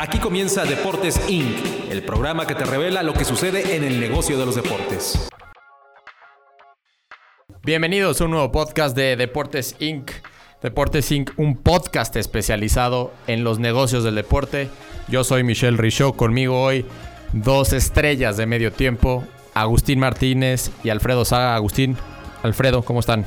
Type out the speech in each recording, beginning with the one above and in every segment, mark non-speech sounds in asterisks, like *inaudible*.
Aquí comienza Deportes Inc., el programa que te revela lo que sucede en el negocio de los deportes. Bienvenidos a un nuevo podcast de Deportes Inc. Deportes Inc., un podcast especializado en los negocios del deporte. Yo soy Michelle Richaud, conmigo hoy dos estrellas de medio tiempo, Agustín Martínez y Alfredo Saga. Agustín, Alfredo, ¿cómo están?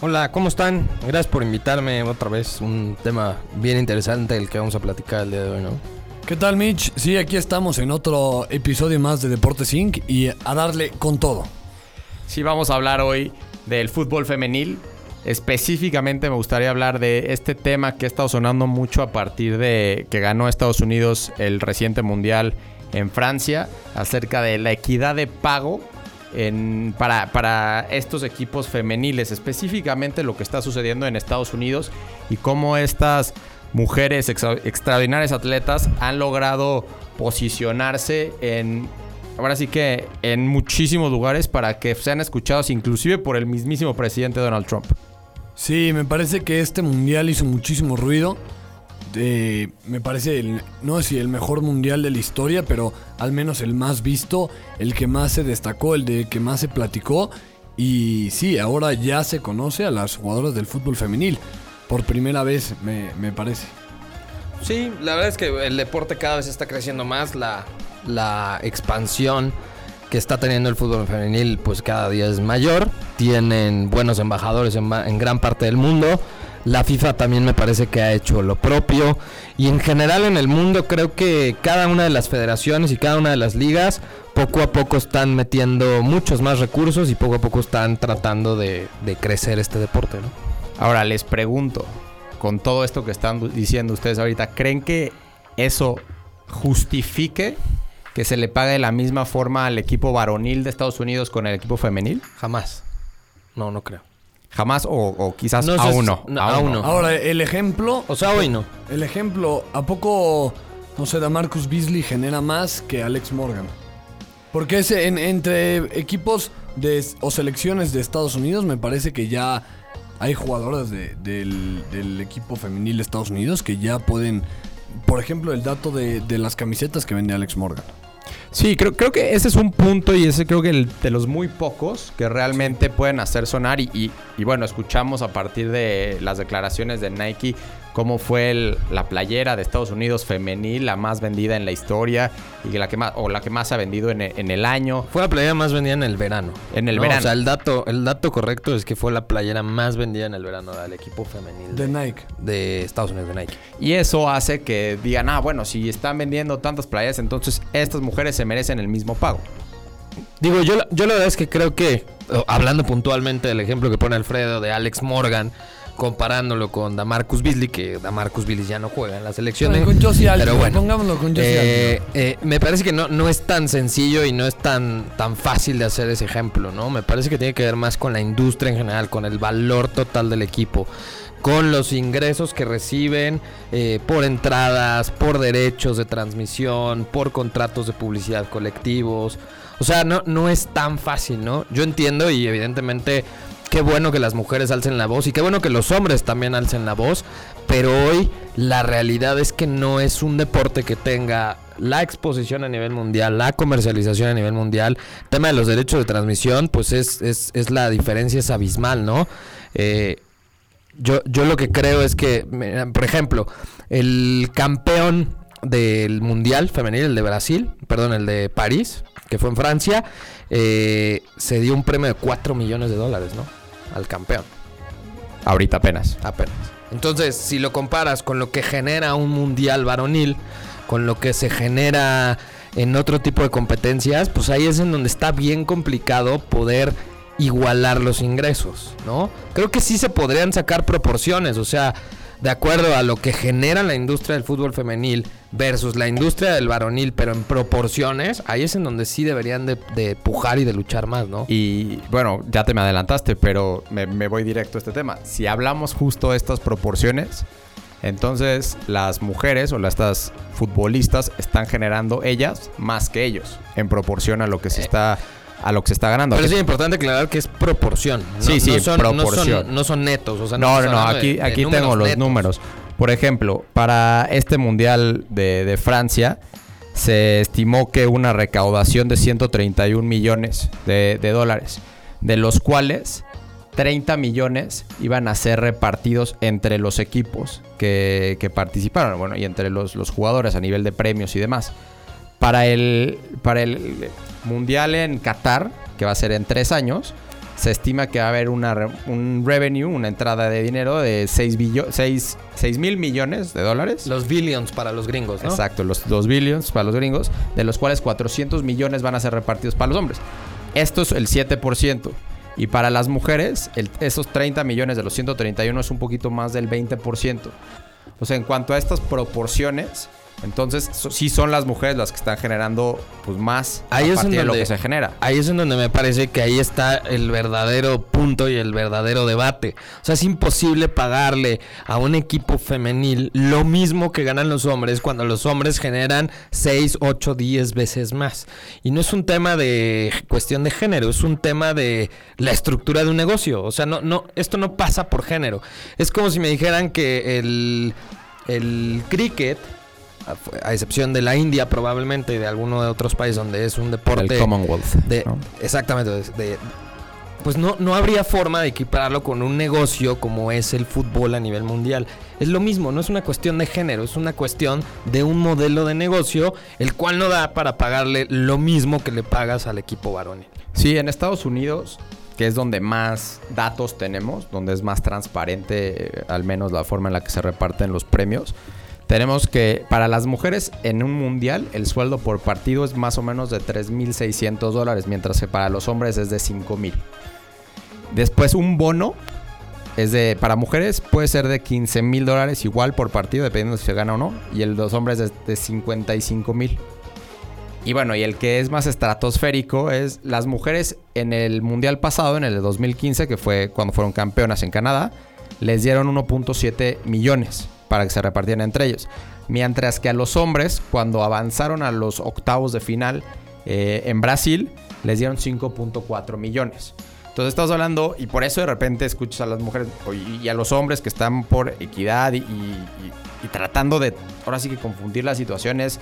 Hola, ¿cómo están? Gracias por invitarme otra vez. Un tema bien interesante el que vamos a platicar el día de hoy, ¿no? ¿Qué tal, Mitch? Sí, aquí estamos en otro episodio más de Deportes Inc. y a darle con todo. Sí, vamos a hablar hoy del fútbol femenil. Específicamente me gustaría hablar de este tema que ha estado sonando mucho a partir de que ganó Estados Unidos el reciente mundial en Francia, acerca de la equidad de pago en, para, para, estos equipos femeniles, específicamente lo que está sucediendo en Estados Unidos y cómo estas mujeres extra, extraordinarias atletas han logrado posicionarse en, ahora sí que en muchísimos lugares para que sean escuchados inclusive por el mismísimo presidente Donald Trump. Sí, me parece que este mundial hizo muchísimo ruido. Me parece, no sé si el mejor mundial de la historia, pero al menos el más visto, el que más se destacó, el de que más se platicó. Y sí, ahora ya se conoce a las jugadoras del fútbol femenil. Por primera vez, me, me parece. Sí, la verdad es que el deporte cada vez está creciendo más. La, la expansión que está teniendo el fútbol femenil, pues cada día es mayor. Tienen buenos embajadores en, en gran parte del mundo. La FIFA también me parece que ha hecho lo propio. Y en general en el mundo creo que cada una de las federaciones y cada una de las ligas poco a poco están metiendo muchos más recursos y poco a poco están tratando de, de crecer este deporte. ¿no? Ahora les pregunto, con todo esto que están diciendo ustedes ahorita, ¿creen que eso justifique que se le pague de la misma forma al equipo varonil de Estados Unidos con el equipo femenil? Jamás. No, no creo. Jamás o, o quizás no, a, uno, no, a, uno. Ahora, el ejemplo... O sea, hoy no. El ejemplo, ¿a poco, no sé, Marcus Beasley genera más que Alex Morgan? Porque es en, entre equipos de, o selecciones de Estados Unidos me parece que ya hay jugadoras de, del, equipo femenil de Estados Unidos que ya pueden... Por ejemplo, el dato de, las camisetas que vende Alex Morgan. Sí, creo, creo que ese es un punto y ese creo que el, de los muy pocos que realmente pueden hacer sonar y, y, bueno, escuchamos a partir de las declaraciones de Nike cómo fue el, la playera de Estados Unidos femenil, la más vendida en la historia y la que más, o la que más ha vendido en el, en el año. Fue la playera más vendida en el verano. En el no, verano. O sea, el dato, el dato correcto es que fue la playera más vendida en el verano del equipo femenil. De, de Nike. De Estados Unidos, de Nike. Y eso hace que digan, ah, bueno, si están vendiendo tantas playeras, entonces estas mujeres se merecen el mismo pago. Digo, yo, yo la verdad es que creo que, hablando puntualmente del ejemplo que pone Alfredo de Alex Morgan, comparándolo con Damarcus Beasley, que Damarcus Beasley ya no juega en la selección. Bueno, con Josie pero bueno, pongámoslo con Josie eh, eh, me parece que no, no es tan sencillo y no es tan, tan fácil de hacer ese ejemplo, ¿no? Me parece que tiene que ver más con la industria en general, con el valor total del equipo con los ingresos que reciben eh, por entradas, por derechos de transmisión, por contratos de publicidad colectivos. O sea, no, no es tan fácil, ¿no? Yo entiendo y evidentemente qué bueno que las mujeres alcen la voz y qué bueno que los hombres también alcen la voz, pero hoy la realidad es que no es un deporte que tenga la exposición a nivel mundial, la comercialización a nivel mundial, el tema de los derechos de transmisión, pues es, es, es la diferencia es abismal, ¿no? Eh, yo, yo lo que creo es que, por ejemplo, el campeón del Mundial Femenil, el de Brasil, perdón, el de París, que fue en Francia, eh, se dio un premio de 4 millones de dólares, ¿no? Al campeón. Ahorita apenas. Apenas. Entonces, si lo comparas con lo que genera un Mundial varonil, con lo que se genera en otro tipo de competencias, pues ahí es en donde está bien complicado poder igualar los ingresos, ¿no? Creo que sí se podrían sacar proporciones, o sea, de acuerdo a lo que genera la industria del fútbol femenil versus la industria del varonil, pero en proporciones, ahí es en donde sí deberían de, de pujar y de luchar más, ¿no? Y bueno, ya te me adelantaste, pero me, me voy directo a este tema. Si hablamos justo de estas proporciones, entonces las mujeres o estas futbolistas están generando ellas más que ellos en proporción a lo que se está a lo que se está ganando. Pero es importante aclarar que es proporción. No, sí, sí, no son, proporción. No son, no son netos. O sea, no, no, no, aquí, aquí tengo los, netos. números. Por ejemplo, para este Mundial de, Francia se estimó que una recaudación de 131 millones de, dólares, de los cuales 30 millones iban a ser repartidos entre los equipos que, que participaron, bueno, y entre los, los jugadores a nivel de premios y demás. Para el, para el Mundial en Qatar, que va a ser en tres años, se estima que va a haber una, un revenue, una entrada de dinero de 6, mil millones de dólares. Los billions para los gringos, ¿no? Exacto, los 2 billions para los gringos, de los cuales 400 millones van a ser repartidos para los hombres. Esto es el 7%. Y para las mujeres, el- esos 30 millones de los 131 es un poquito más del 20%. O sea, en cuanto a estas proporciones, entonces so- sí son las mujeres las que están generando pues más Ahí a es partir de lo donde- que se genera. Ahí es en donde me parece que ahí está el verdadero punto y el verdadero debate. O sea, es imposible pagarle a un equipo femenil lo mismo que ganan los hombres cuando los hombres generan 6, 8, 10 veces más. Y no es un tema de cuestión de género, es un tema de la estructura de un negocio. O sea, no, no, esto no pasa por género. Es como si me dijeran que el, el cricket a excepción de la India probablemente y de alguno de otros países donde es un deporte El Commonwealth. de, ¿no? exactamente de- de- pues no, no habría forma de equipararlo con un negocio como es el fútbol a nivel mundial. Es lo mismo, no es una cuestión de género, es una cuestión de un modelo de negocio el cual no da para pagarle lo mismo que le pagas al equipo varonil. Sí, en Estados Unidos, que es donde más datos tenemos, donde es más transparente, eh, al menos la forma en la que se reparten los premios, tenemos que para las mujeres en un mundial el sueldo por partido es más o menos de 3.600 dólares, mientras que para los hombres es de 5.000. Después un bono es de para mujeres puede ser de 15.000 dólares igual por partido, dependiendo si se gana o no, y el de los hombres es de 55.000. Y bueno, y el que es más estratosférico es las mujeres en el mundial pasado, en el de 2015, que fue cuando fueron campeonas en Canadá, les dieron 1.7 millones para que se repartieran entre ellos. Mientras que a los hombres, cuando avanzaron a los octavos de final eh, en Brasil, les dieron 5.4 millones. Entonces estamos hablando, y por eso de repente escuchas a las mujeres y a los hombres que están por equidad y, tratando de, ahora sí que confundir las situaciones.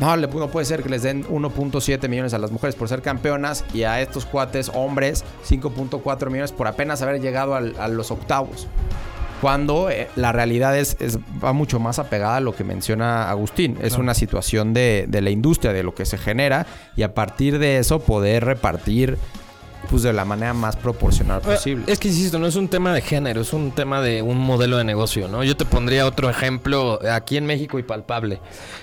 No, no puede ser que les den 1.7 millones a las mujeres por ser campeonas y a estos cuates hombres 5.4 millones por apenas haber llegado a los octavos. Cuando eh, la realidad es, es- va mucho más apegada a lo que menciona Agustín. Es una situación de, de la industria, de lo que se genera y a partir de eso poder repartir pues de la manera más proporcional posible. Es que insisto, no es un tema de género, es un tema de un modelo de negocio, ¿no? Yo te pondría otro ejemplo aquí en México y palpable.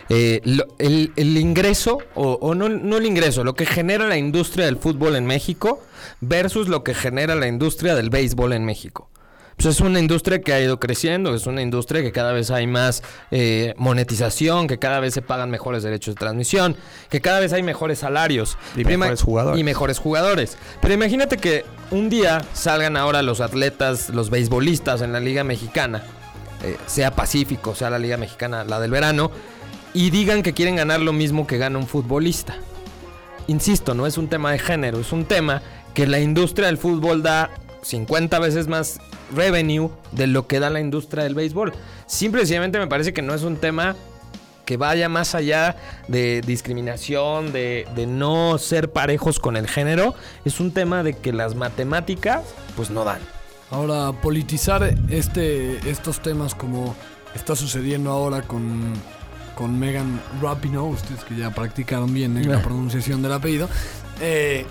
Eh, lo- el, el ingreso, o, o no, no el ingreso, lo que genera la industria del fútbol en México versus lo que genera la industria del béisbol en México. Pues es una industria que ha ido creciendo, es una industria que cada vez hay más eh, monetización, que cada vez se pagan mejores derechos de transmisión, que cada vez hay mejores salarios. Y mejores jugadores. Y mejores jugadores. Pero imagínate que un día salgan ahora los atletas, los beisbolistas en la Liga Mexicana, eh, sea Pacífico, sea la Liga Mexicana, la del verano, y digan que quieren ganar lo mismo que gana un futbolista. Insisto, no es un tema de género, es un tema que la industria del fútbol da 50 veces más revenue de lo que da la industria del béisbol. Simple y sencillamente me parece que no es un tema que vaya más allá de discriminación, de, de no ser parejos con el género. Es un tema de que las matemáticas pues no dan. Ahora, politizar este, estos temas como está sucediendo ahora con, con Megan Rapinoe, ustedes que ya practicaron bien ¿eh? la pronunciación del apellido, eh,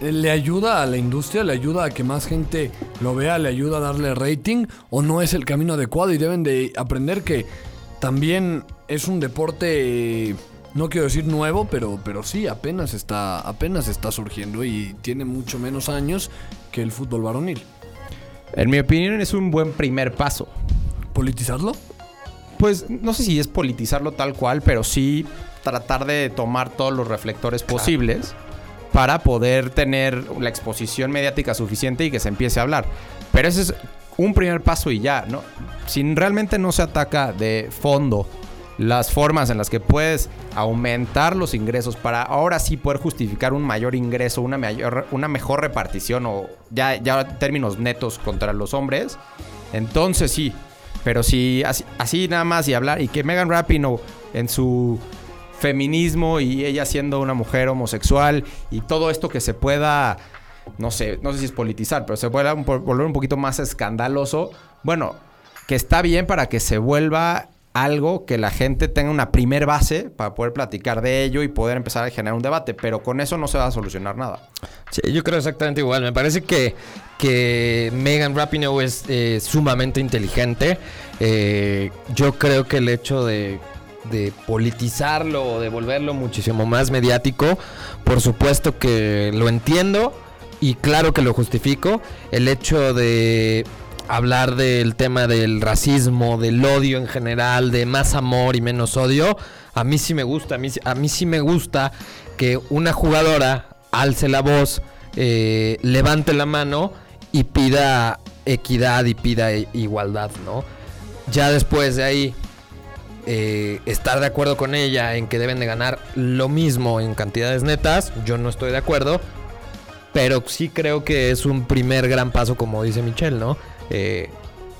¿le ayuda a la industria? ¿Le ayuda a que más gente lo vea? ¿Le ayuda a darle rating? ¿O no es el camino adecuado? Y deben de aprender que también es un deporte... No quiero decir nuevo, pero, pero sí, apenas está, apenas está surgiendo y tiene mucho menos años que el fútbol varonil. En mi opinión es un buen primer paso. ¿Politizarlo? Pues no sé si es politizarlo tal cual, pero sí tratar de tomar todos los reflectores posibles para poder tener la exposición mediática suficiente y que se empiece a hablar. Pero ese es un primer paso y ya, ¿no? Si realmente no se ataca de fondo las formas en las que puedes aumentar los ingresos para ahora sí poder justificar un mayor ingreso, una, mayor, una mejor repartición o ya, ya términos netos contra los hombres, entonces sí. Pero si así, así nada más y hablar, y que Megan Rapinoe en su feminismo y ella siendo una mujer homosexual y todo esto que se pueda, no sé, no sé si es politizar, pero se pueda volver un poquito más escandaloso, bueno, que está bien para que se vuelva algo que la gente tenga una primer base para poder platicar de ello y poder empezar a generar un debate, pero con eso no se va a solucionar nada. Sí, yo creo exactamente igual. Me parece que, que Megan Rapinoe es eh, sumamente inteligente. Eh, yo creo que el hecho de, de politizarlo o de volverlo muchísimo más mediático, por supuesto que lo entiendo y claro que lo justifico. El hecho de hablar del tema del racismo, del odio en general, de más amor y menos odio, a mí sí me gusta, a mí, a mí sí me gusta que una jugadora alce la voz, eh, levante la mano y pida equidad y pida i- igualdad, ¿no? Ya después de ahí, eh, estar de acuerdo con ella en que deben de ganar lo mismo en cantidades netas, yo no estoy de acuerdo, pero sí creo que es un primer gran paso, como dice Michelle, ¿no? Eh,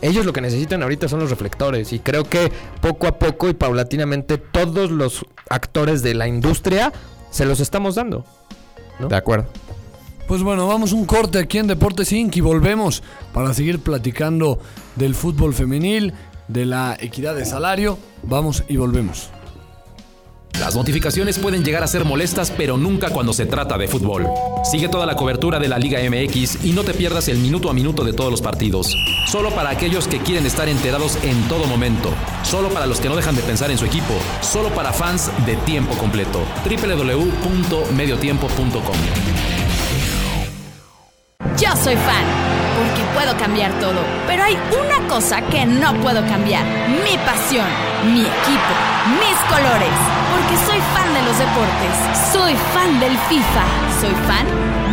ellos lo que necesitan ahorita son los reflectores y creo que poco a poco y paulatinamente todos los actores de la industria se los estamos dando. ¿No? De acuerdo. Pues bueno, vamos un corte aquí en Deportes Inc. y volvemos para seguir platicando del fútbol femenil, de la equidad de salario. Vamos y volvemos. Las notificaciones pueden llegar a ser molestas, pero nunca cuando se trata de fútbol. Sigue toda la cobertura de la Liga MX y no te pierdas el minuto a minuto de todos los partidos. Solo para aquellos que quieren estar enterados en todo momento. Solo para los que no dejan de pensar en su equipo. Solo para fans de tiempo completo. www.mediotiempo.com Yo soy fan, porque puedo cambiar todo. Pero hay una cosa que no puedo cambiar. Mi pasión, mi equipo, mis colores. Porque soy fan de los deportes. Soy fan del FIFA. Soy fan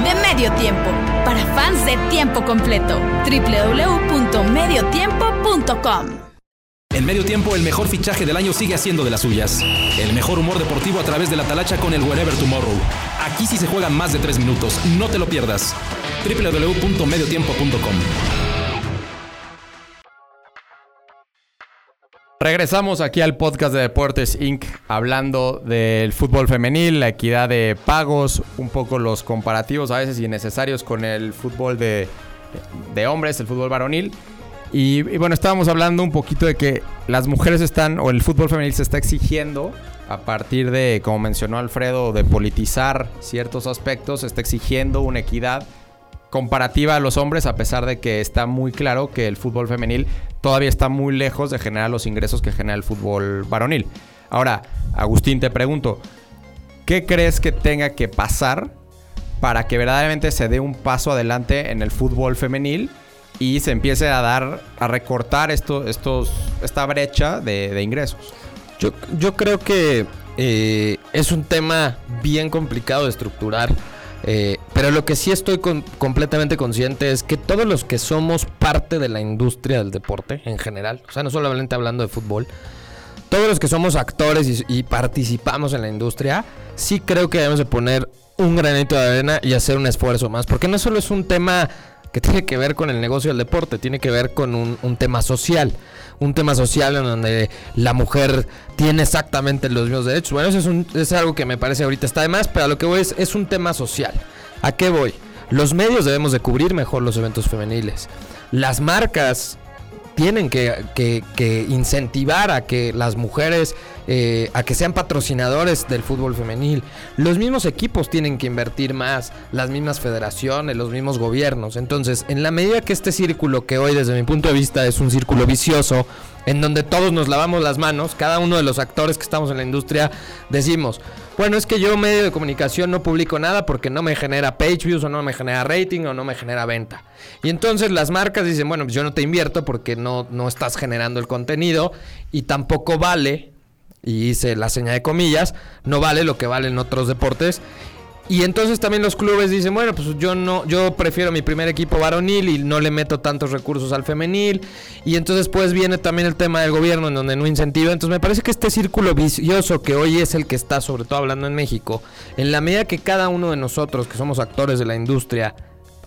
de Medio Tiempo. Para fans de tiempo completo. www.mediotiempo.com En medio tiempo, el mejor fichaje del año sigue haciendo de las suyas. El mejor humor deportivo a través de la talacha con el Wherever Tomorrow. Aquí sí se juegan más de tres minutos. No te lo pierdas. www.mediotiempo.com Regresamos aquí al podcast de Deportes Inc. hablando del fútbol femenil, la equidad de pagos, un poco los comparativos a veces innecesarios con el fútbol de, de hombres, el fútbol varonil. Y, y bueno, estábamos hablando un poquito de que las mujeres están, o el fútbol femenil se está exigiendo a partir de, como mencionó Alfredo, de politizar ciertos aspectos, se está exigiendo una equidad comparativa a los hombres, a pesar de que está muy claro que el fútbol femenil todavía está muy lejos de generar los ingresos que genera el fútbol varonil. Ahora, Agustín, te pregunto, ¿qué crees que tenga que pasar para que verdaderamente se dé un paso adelante en el fútbol femenil y se empiece a dar, a recortar esto, estos, esta brecha de, ingresos? Yo, yo creo que eh, es un tema bien complicado de estructurar. Eh, pero lo que sí estoy con- completamente consciente es que todos los que somos parte de la industria del deporte en general, o sea, no solamente hablando de fútbol, todos los que somos actores y, participamos en la industria, sí creo que debemos de poner un granito de arena y hacer un esfuerzo más, porque no solo es un tema que tiene que ver con el negocio del deporte, tiene que ver con un tema social, un tema social en donde la mujer tiene exactamente los mismos derechos. Bueno, eso es, un- es algo que me parece ahorita está de más, pero a lo que voy es, es un tema social. ¿A qué voy? Los medios debemos de cubrir mejor los eventos femeniles. Las marcas tienen que, incentivar a que las mujeres, eh, a que sean patrocinadores del fútbol femenil. Los mismos equipos tienen que invertir más, las mismas federaciones, los mismos gobiernos. Entonces, en la medida que este círculo, que hoy desde mi punto de vista es un círculo vicioso, en donde todos nos lavamos las manos, cada uno de los actores que estamos en la industria decimos, bueno, es que yo medio de comunicación no publico nada porque no me genera page views o no me genera rating o no me genera venta. Y entonces las marcas dicen, bueno, pues yo no te invierto porque no, no estás generando el contenido y tampoco vale, y hice la señal de comillas, no vale lo que valen otros deportes. Y entonces también los clubes dicen, bueno, pues yo no, yo prefiero mi primer equipo varonil y no le meto tantos recursos al femenil. Y entonces pues viene también el tema del gobierno en donde no incentiva. Entonces me parece que este círculo vicioso que hoy es el que está sobre todo hablando en México, en la medida que cada uno de nosotros que somos actores de la industria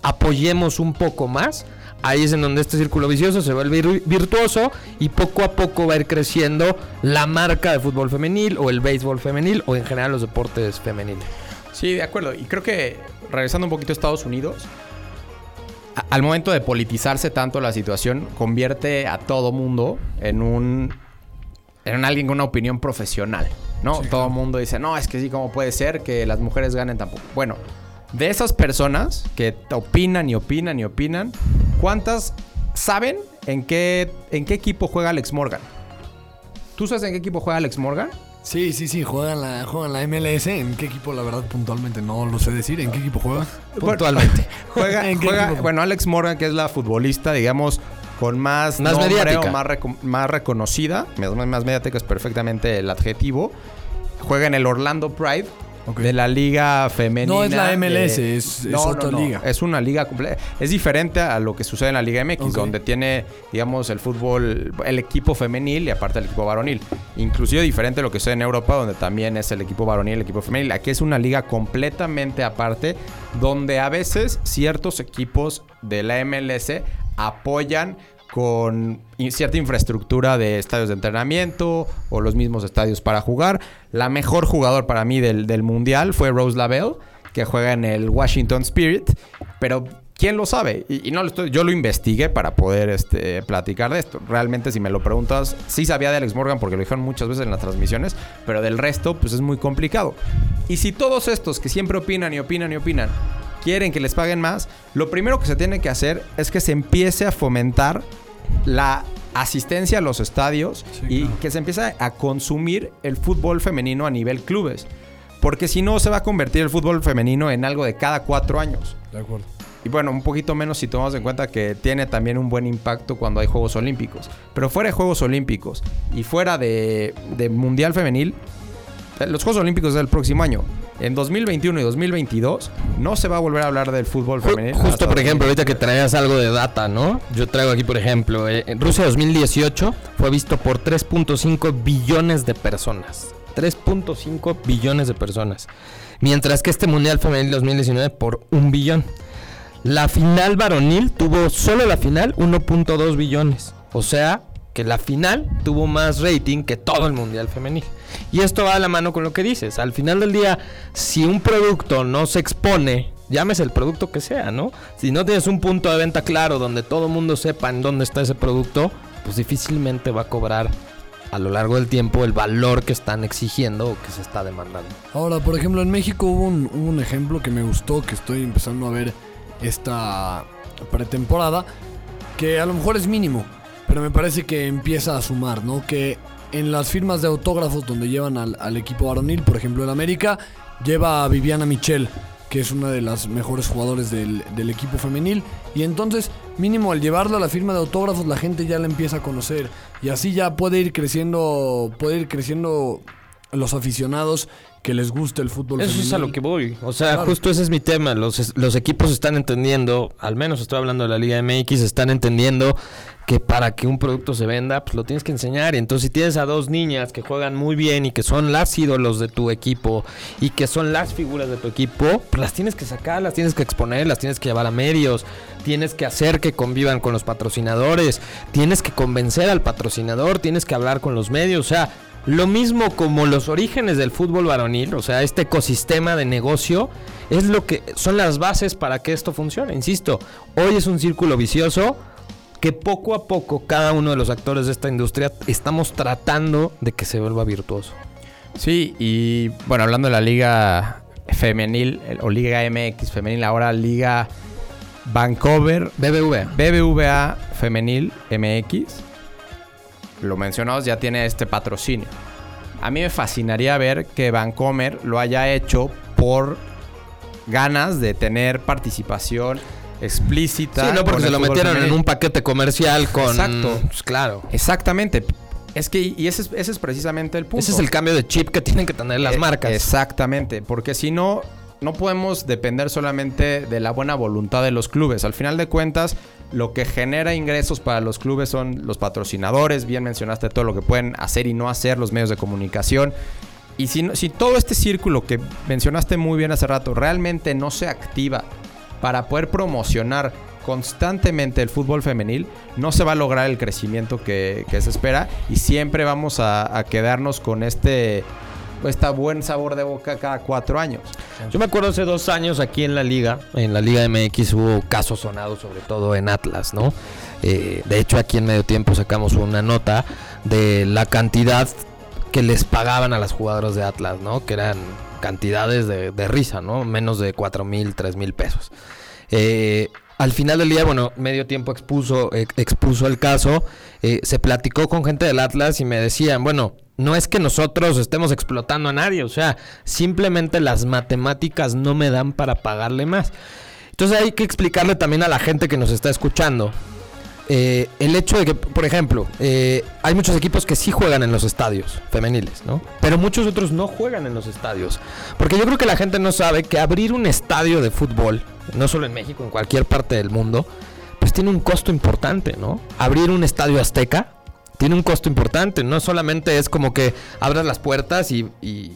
apoyemos un poco más, Ahí es en donde este círculo vicioso se vuelve vir- virtuoso y poco a poco va a ir creciendo la marca de fútbol femenil o el béisbol femenil o en general los deportes femeniles. Sí, de acuerdo. Y creo que regresando un poquito a Estados Unidos, al momento de politizarse tanto la situación, convierte a todo mundo en un en alguien con una opinión profesional, ¿no? todo el mundo dice, no, es que sí, ¿cómo puede ser que las mujeres ganen tampoco? Bueno, de esas personas que opinan y opinan y opinan, ¿cuántas saben en qué, en qué equipo juega Alex Morgan? ¿Tú sabes en qué equipo juega Alex Morgan? Sí, sí, sí, juegan la, juegan la MLS. ¿En qué equipo, la verdad, puntualmente no lo sé decir? ¿En qué equipo juega? Puntualmente. *laughs* Juega, ¿En qué juega- equipo? bueno, Alex Morgan, que es la futbolista, digamos, con más, Más nombre mediática. o más, reco- más reconocida, más, más mediática es perfectamente el adjetivo. Juega en el Orlando Pride De la liga femenina. No es la MLS, es- es otra liga. Es una liga completa. Es diferente a lo que sucede en la Liga MX, donde tiene, digamos, el fútbol, el equipo femenil y aparte el equipo varonil. Inclusive diferente a lo que sucede en Europa, donde también es el equipo varonil y el equipo femenil. Aquí es una liga completamente aparte, donde a veces ciertos equipos de la MLS apoyan con cierta infraestructura de estadios de entrenamiento o los mismos estadios para jugar. La mejor jugador para mí del, mundial fue Rose Lavelle, que juega en el Washington Spirit, pero ¿quién lo sabe? Y, y no lo estoy, yo lo investigué para poder este, platicar de esto. Realmente, si me lo preguntas, sí sabía de Alex Morgan porque lo dijeron muchas veces en las transmisiones, pero del resto, pues es muy complicado. Y si todos estos que siempre opinan y opinan y opinan quieren que les paguen más, lo primero que se tiene que hacer es que se empiece a fomentar la asistencia a los estadios Sí, y claro. que se empiece a consumir el fútbol femenino a nivel clubes. Porque si no, se va a convertir el fútbol femenino en algo de cada cuatro años. De acuerdo. Y bueno, un poquito menos si tomamos en cuenta que tiene también un buen impacto cuando hay Juegos Olímpicos. Pero fuera de Juegos Olímpicos y fuera de, de Mundial Femenil, los Juegos Olímpicos del próximo año. En 2021 y 2022 no se va a volver a hablar del fútbol femenil. Justo, por ejemplo, 2022. ahorita que traías algo de data, ¿no? Yo traigo aquí, por ejemplo, eh, en Rusia 2018 fue visto por 3.5 billones de personas. 3.5 billones de personas. Mientras que este Mundial Femenil 2019 por un billón. La final varonil tuvo, solo la final, 1.2 billones. O sea, que la final tuvo más rating que todo el Mundial Femenil. Y esto va de la mano con lo que dices. Al final del día, si un producto no se expone, llámese el producto que sea, ¿no? Si no tienes un punto de venta claro donde todo el mundo sepa en dónde está ese producto, pues difícilmente va a cobrar a lo largo del tiempo el valor que están exigiendo o que se está demandando. Ahora, por ejemplo, en México hubo un, hubo un ejemplo que me gustó, que estoy empezando a ver esta pretemporada, que a lo mejor es mínimo, pero me parece que empieza a sumar, ¿no? Que en las firmas de autógrafos donde llevan al, equipo varonil, por ejemplo, el América, lleva a Viviana Michel, que es una de las mejores jugadores del, del equipo femenil. Y entonces, mínimo, al llevarlo a la firma de autógrafos, la gente ya la empieza a conocer. Y así ya puede ir creciendo, puede ir creciendo los aficionados que les guste el fútbol Eso es a lo que voy. O sea, Claro. justo ese es mi tema. Los, los equipos están entendiendo, al menos estoy hablando de la Liga MX, están entendiendo que para que un producto se venda, pues lo tienes que enseñar. Y entonces si tienes a dos niñas que juegan muy bien y que son las ídolos de tu equipo y que son las figuras de tu equipo, pues las tienes que sacar, las tienes que exponer, las tienes que llevar a medios, tienes que hacer que convivan con los patrocinadores, tienes que convencer al patrocinador, tienes que hablar con los medios, o sea, lo mismo como los orígenes del fútbol varonil, o sea, este ecosistema de negocio, es lo que son las bases para que esto funcione. Insisto, hoy es un círculo vicioso que poco a poco cada uno de los actores de esta industria estamos tratando de que se vuelva virtuoso. Sí, y bueno, hablando de la liga femenil o liga MX femenil, ahora liga Vancouver BBVA. BBVA femenil MX. Lo mencionamos, ya tiene este patrocinio. A mí me fascinaría ver que Vancomer lo haya hecho por ganas de tener participación explícita. Sí, no porque se lo metieron en un paquete comercial con... Exacto. Pues claro. Exactamente. Es que, y ese es, ese es precisamente el punto. Ese es el cambio de chip que tienen que tener las Eh, marcas. Exactamente, porque si no, no podemos depender solamente de la buena voluntad de los clubes. Al final de cuentas, lo que genera ingresos para los clubes son los patrocinadores. Bien mencionaste todo lo que pueden hacer y no hacer los medios de comunicación. Y si, todo este círculo que mencionaste muy bien hace rato realmente no se activa para poder promocionar constantemente el fútbol femenil, no se va a lograr el crecimiento que, se espera y siempre vamos a quedarnos con este está buen sabor de boca cada cuatro años. Yo me acuerdo hace dos años aquí en la liga, en la Liga MX hubo casos sonados, sobre todo en Atlas, ¿no? Eh, de hecho, aquí en medio tiempo sacamos una nota de la cantidad que les pagaban a las jugadoras de Atlas, ¿no? Que eran cantidades de, risa, ¿no? Menos de cuatro mil, tres mil pesos. Eh, al final del día, bueno, medio tiempo expuso, expuso el caso, eh, se platicó con gente del Atlas y me decían, bueno, no es que nosotros estemos explotando a nadie, o sea, simplemente las matemáticas no me dan para pagarle más. Entonces hay que explicarle también a la gente que nos está escuchando eh, el hecho de que, por ejemplo, eh, hay muchos equipos que sí juegan en los estadios femeniles, ¿no? Pero muchos otros no juegan en los estadios. Porque yo creo que la gente no sabe que abrir un estadio de fútbol, no solo en México, en cualquier parte del mundo, pues tiene un costo importante, ¿no? Abrir un estadio azteca tiene un costo importante. No solamente es como que abras las puertas y,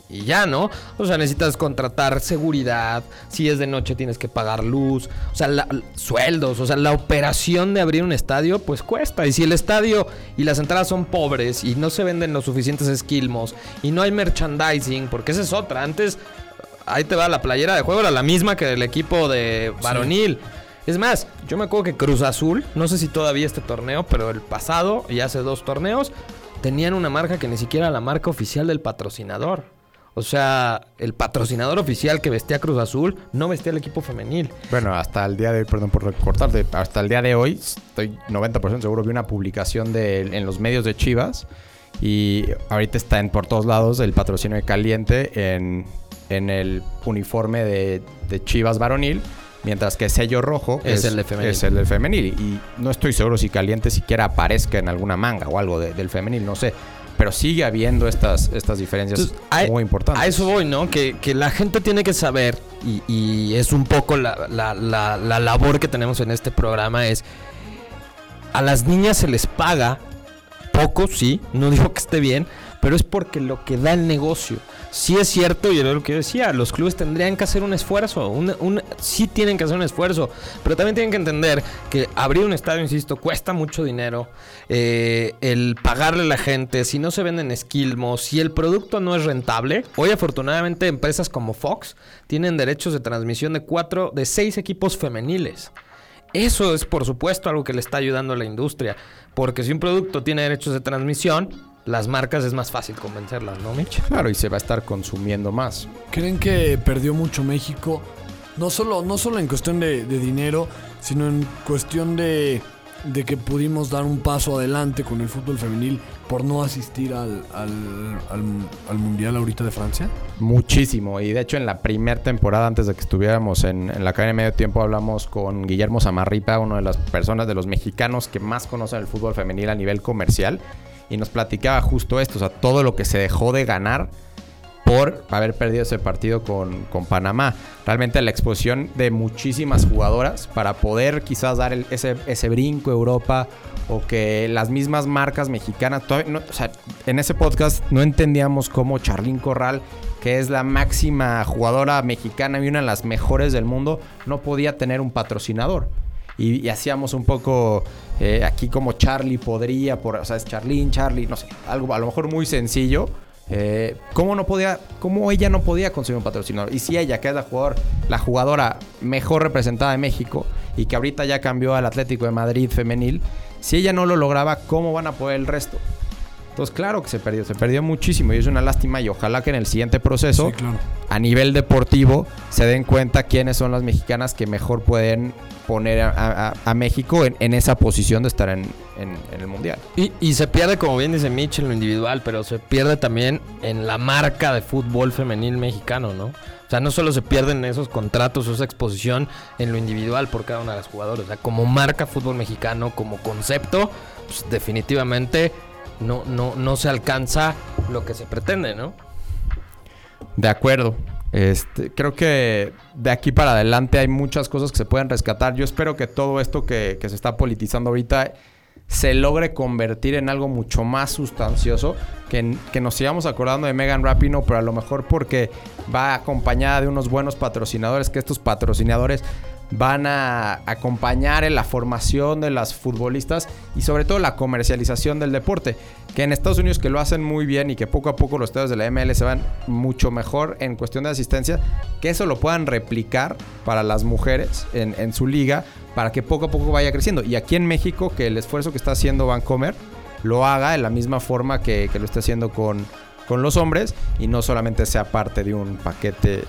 ya, ¿no? O sea, necesitas contratar seguridad. Si es de noche tienes que pagar luz. O sea, sueldos. O sea, la operación de abrir un estadio, pues cuesta. Y si el estadio y las entradas son pobres y no se venden los suficientes esquilmos y no hay merchandising, porque esa es otra. Antes, ahí te va la playera de juego, era la misma que el equipo de varonil. Es más, yo me acuerdo que Cruz Azul, no sé si todavía este torneo, pero el pasado y hace dos torneos, tenían una marca que ni siquiera era la marca oficial del patrocinador. O sea, el patrocinador oficial que vestía Cruz Azul no vestía el equipo femenil. Bueno, hasta el día de hoy, perdón por recortarte, hasta el día de hoy, estoy 90% seguro, vi una publicación de, en los medios de Chivas y ahorita está en por todos lados el patrocinio de Caliente en, en el uniforme de, de Chivas varonil Mientras que sello rojo es, el de femenil. Es el del femenil. Y no estoy seguro si Caliente siquiera aparezca en alguna manga o algo del femenil, no sé. Pero sigue habiendo estas, estas diferencias muy importantes. A eso voy, ¿no? Que, la gente tiene que saber, y, es un poco la, la labor que tenemos en este programa, es a las niñas se les paga poco, sí, no digo que esté bien, pero es porque lo que da el negocio. Sí es cierto, y era lo que yo decía, los clubes tendrían que hacer un esfuerzo, sí tienen que hacer un esfuerzo, pero también tienen que entender que abrir un estadio, insisto, cuesta mucho dinero, eh, el pagarle a la gente, si no se venden esquilmos, si el producto no es rentable, hoy afortunadamente empresas como Fox tienen derechos de transmisión de cuatro, de seis equipos femeniles. Eso es, por supuesto, algo que le está ayudando a la industria. Porque si un producto tiene derechos de transmisión, las marcas es más fácil convencerlas, ¿no, Mitch? Claro, y se va a estar consumiendo más. ¿Creen que perdió mucho México? No solo, no solo en cuestión de, dinero, sino en cuestión de, de, que pudimos dar un paso adelante con el fútbol femenil por no asistir al, al, Mundial ahorita de Francia? Muchísimo. Y de hecho en la primera temporada, antes de que estuviéramos en, en la cadena de medio tiempo, hablamos con Guillermo Zamarripa, una de las personas de los mexicanos que más conocen el fútbol femenil a nivel comercial y nos platicaba justo esto, o sea, todo lo que se dejó de ganar por haber perdido ese partido con, Panamá. Realmente la exposición de muchísimas jugadoras para poder quizás dar ese, ese brinco a Europa o que las mismas marcas mexicanas, o sea, en ese podcast no entendíamos cómo Charlín Corral, que es la máxima jugadora mexicana y una de las mejores del mundo, no podía tener un patrocinador y, hacíamos un poco eh, aquí como Charlie podría, por, o sea, es Charlene, Charlie, no sé, algo a lo mejor muy sencillo. Eh, ¿Cómo no podía, cómo ella no podía conseguir un patrocinador? Y si ella, que es la, jugador, la jugadora mejor representada de México y que ahorita ya cambió al Atlético de Madrid femenil, si ella no lo lograba, ¿cómo van a poder el resto? Entonces, claro que se perdió, se perdió muchísimo y es una lástima y ojalá que en el siguiente proceso, a nivel deportivo, se den cuenta quiénes son las mexicanas que mejor pueden poner a, México en, esa posición de estar en, el Mundial. Y, se pierde, como bien dice Mitch, en lo individual, pero se pierde también en la marca de fútbol femenil mexicano, ¿no? O sea, no solo se pierden esos contratos o esa exposición en lo individual por cada una de las jugadoras, o sea, como marca fútbol mexicano, como concepto, pues definitivamente no, no, no se alcanza lo que se pretende, ¿no? De acuerdo. Este, creo que de aquí para adelante hay muchas cosas que se pueden rescatar. Yo espero que todo esto que, se está politizando ahorita se logre convertir en algo mucho más sustancioso, que, que, nos sigamos acordando de Megan Rapino, pero a lo mejor porque va acompañada de unos buenos patrocinadores, que estos patrocinadores van a acompañar en la formación de las futbolistas y sobre todo la comercialización del deporte. Que en Estados Unidos que lo hacen muy bien y que poco a poco los estadios de la ML se van mucho mejor en cuestión de asistencia, que eso lo puedan replicar para las mujeres en, su liga para que poco a poco vaya creciendo. Y aquí en México que el esfuerzo que está haciendo Vancomer lo haga de la misma forma que, que lo está haciendo con, con los hombres y no solamente sea parte de un paquete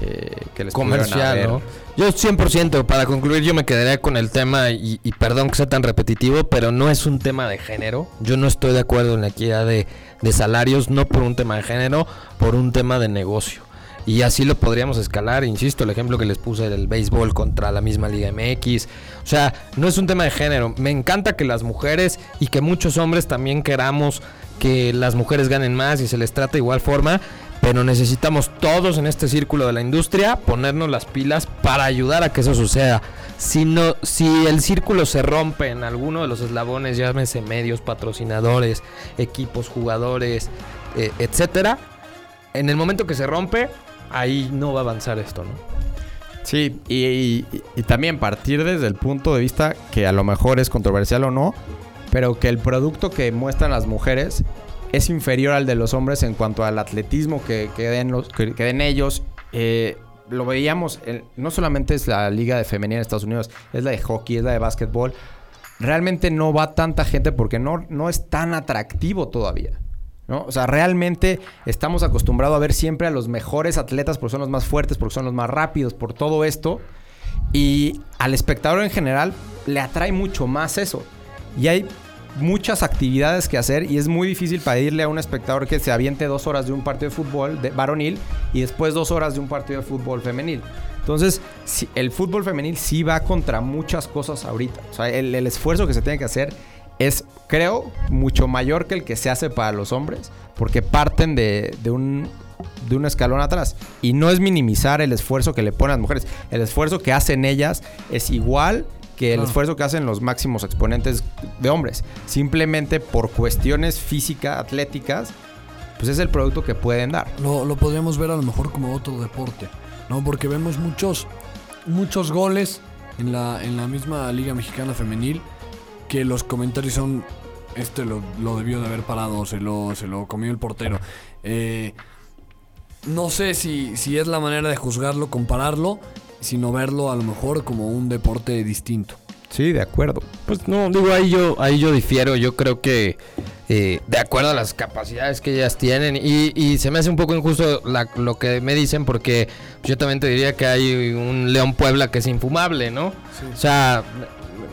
eh, que les comercial. ¿no? Yo 100%, para concluir, yo me quedaría con el tema, y, y perdón que sea tan repetitivo, pero no es un tema de género. Yo no estoy de acuerdo en la equidad de, de salarios, no por un tema de género, por un tema de negocio. Y así lo podríamos escalar, insisto, el ejemplo que les puse del béisbol contra la misma Liga MX. O sea, no es un tema de género. Me encanta que las mujeres y que muchos hombres también queramos que las mujeres ganen más y se les trate de igual forma, pero necesitamos todos en este círculo de la industria ponernos las pilas para ayudar a que eso suceda. Si, no, si el círculo se rompe en alguno de los eslabones, llámese medios, patrocinadores, equipos, jugadores, eh, etcétera, en el momento que se rompe, ahí no va a avanzar esto, ¿no? Sí, y, y- y también partir desde el punto de vista que a lo mejor es controversial o no, pero que el producto que muestran las mujeres es inferior al de los hombres en cuanto al atletismo que, que den, los, que, ellos. Eh, lo veíamos, no solamente es la liga de femenina en Estados Unidos, es la de hockey, es la de básquetbol. Realmente no va tanta gente porque no, no es tan atractivo todavía. ¿no? O sea, realmente estamos acostumbrados a ver siempre a los mejores atletas porque son los más fuertes, porque son los más rápidos, por todo esto. Y al espectador en general le atrae mucho más eso. Y hay muchas actividades que hacer y es muy difícil pedirle a un espectador que se aviente dos horas de un partido de fútbol de varonil y después dos horas de un partido de fútbol femenil. Entonces, el fútbol femenil sí va contra muchas cosas ahorita. O sea, el, esfuerzo que se tiene que hacer es, creo, mucho mayor que el que se hace para los hombres, porque parten de un, de un escalón atrás. Y no es minimizar el esfuerzo que le ponen las mujeres. El esfuerzo que hacen ellas es igual que el Claro. esfuerzo que hacen los máximos exponentes de hombres. Simplemente por cuestiones físicas, atléticas, pues es el producto que pueden dar. Lo, lo podríamos ver a lo mejor como otro deporte, ¿no? Porque vemos muchos, muchos goles en la, en la misma Liga Mexicana Femenil que los comentarios son, este lo, lo debió de haber parado, se lo, se lo comió el portero. Eh, no sé si, si es la manera de juzgarlo, compararlo, sino verlo a lo mejor como un deporte distinto. Sí, de acuerdo. Pues no, digo, ahí yo, ahí yo difiero. Yo creo que eh, de acuerdo a las capacidades que ellas tienen, y, y se me hace un poco injusto la- lo que me dicen, porque yo también te diría que hay un León Puebla que es infumable, ¿no? O sea,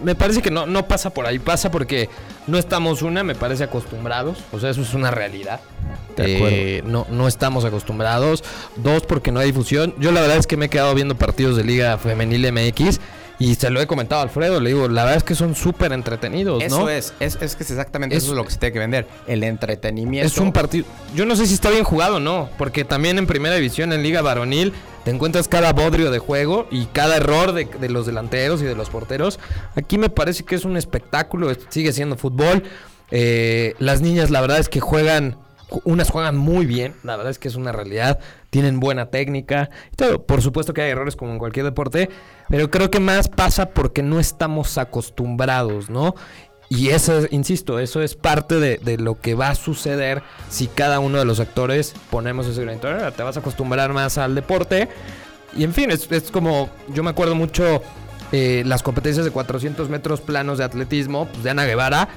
me- parece que no, no pasa por ahí, pasa porque no estamos, una, me parece acostumbrados, o sea, eso es una realidad. Eh, no, no estamos acostumbrados. Dos, porque no hay difusión. Yo la verdad es que me he quedado viendo partidos de Liga Femenil MX y se lo he comentado a Alfredo. Le digo, la verdad es que son súper entretenidos, Eso ¿no? es, es, es que es exactamente Es- eso es lo que se tiene que vender. El entretenimiento. Es un partido. Yo no sé si está bien jugado o no, porque también en primera división, en Liga Varonil, te encuentras cada bodrio de juego y cada error de, de los delanteros y de los porteros. Aquí me parece que es un espectáculo, es- sigue siendo fútbol. Eh, las niñas, la verdad es que juegan. ju- Unas juegan muy bien, la verdad es que es una realidad. Tienen buena técnica y todo. Por supuesto que hay errores como en cualquier deporte, pero creo que más pasa porque no estamos acostumbrados, ¿no? Y eso, es- insisto, eso es parte de, lo que va a suceder si cada uno de los actores ponemos ese granito. Te vas a acostumbrar más al deporte. Y en fin, es, es como, yo me acuerdo mucho eh, las competencias de 400 metros planos de atletismo, pues de Ana Guevara.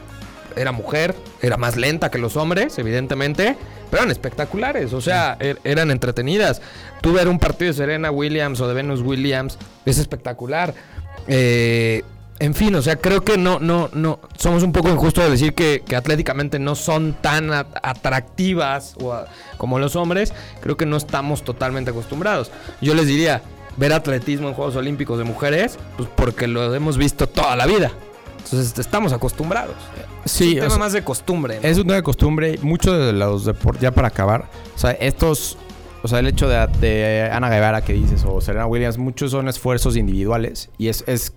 Era mujer, era más lenta que los hombres, evidentemente, pero eran espectaculares, o sea, er- eran entretenidas. Tú ver un partido de Serena Williams o de Venus Williams es espectacular. Eh, en fin, o sea, creo que no, no, no, somos un poco injustos de decir que, que atléticamente no son tan atractivas o a- como los hombres. Creo que no estamos totalmente acostumbrados. Yo les diría, ver atletismo en Juegos Olímpicos de mujeres, pues porque lo hemos visto toda la vida. Entonces estamos acostumbrados. Sí, es un tema sea, más de costumbre. ¿no? Es un tema de costumbre. Muchos de los deportes, ya para acabar, o sea, estos, o sea, el hecho de, de Ana Guevara que dices o Serena Williams, muchos son esfuerzos individuales y es, es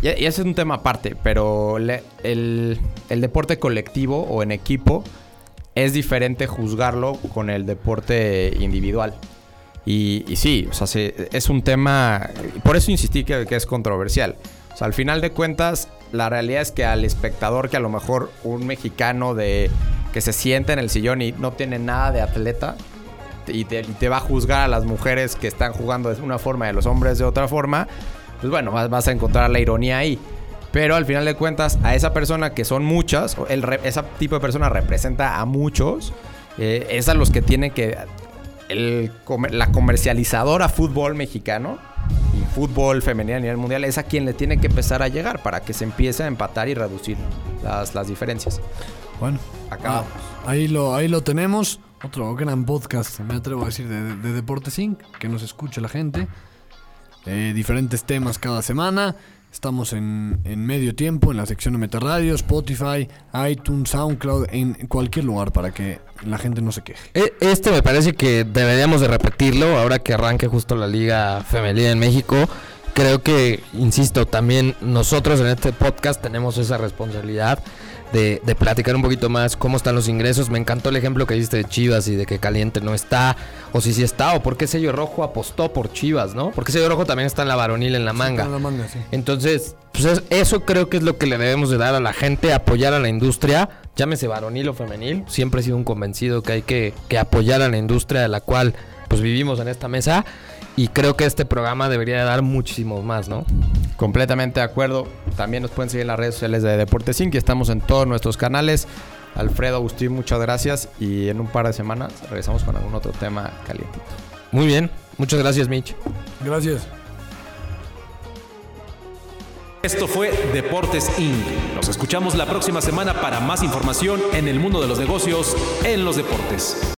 y y ese es un tema aparte, pero le- el, el deporte colectivo o en equipo es diferente juzgarlo con el deporte individual. Y, y sí, o sea, se- es un tema, por eso insistí que, que es controversial. O sea, al final de cuentas, la realidad es que al espectador que a lo mejor un mexicano de que se siente en el sillón y no tiene nada de atleta y te, va a juzgar a las mujeres que están jugando de una forma y a los hombres de otra forma, pues bueno, vas, a encontrar la ironía ahí. Pero al final de cuentas, a esa persona que son muchas, el ese tipo de persona representa a muchos, eh, es a los que tiene que. el la comercializadora fútbol mexicano fútbol femenino a nivel mundial es a quien le tiene que empezar a llegar para que se empiece a empatar y reducir las, las diferencias. Bueno, Acabamos. ah, ahí, lo, ahí lo tenemos. Otro gran podcast, me atrevo a decir, de, de Deportes Inc. Que nos escuche la gente. Eh, diferentes temas cada semana. Estamos en, en medio tiempo en la sección de Meterradio, Spotify, iTunes, SoundCloud, en cualquier lugar para que la gente no se queje. E- Este me parece que deberíamos de repetirlo ahora que arranque justo la liga femenina en México. Creo que, insisto, también nosotros en este podcast tenemos esa responsabilidad de, de platicar un poquito más cómo están los ingresos. Me encantó el ejemplo que diste de Chivas y de que Caliente no está, o si sí está, o por qué Sello Rojo apostó por Chivas, ¿no? Porque Sello Rojo también está en la varonil en la manga. Con la manga, sí. Entonces, pues es- eso creo que es lo que le debemos de dar a la gente, apoyar a la industria, llámese varonil o femenil. Siempre he sido un convencido que hay que, que apoyar a la industria de la cual pues vivimos en esta mesa. Y creo que este programa debería de dar muchísimo más, ¿no? Completamente de acuerdo. También nos pueden seguir en las redes sociales de Deportes Inc. Estamos en todos nuestros canales. Alfredo, Agustín, muchas gracias. Y en un par de semanas regresamos con algún otro tema calientito. Muy bien. Muchas gracias, Mitch. Gracias. Esto fue Deportes Inc. Nos escuchamos la próxima semana para más información en el mundo de los negocios en los deportes.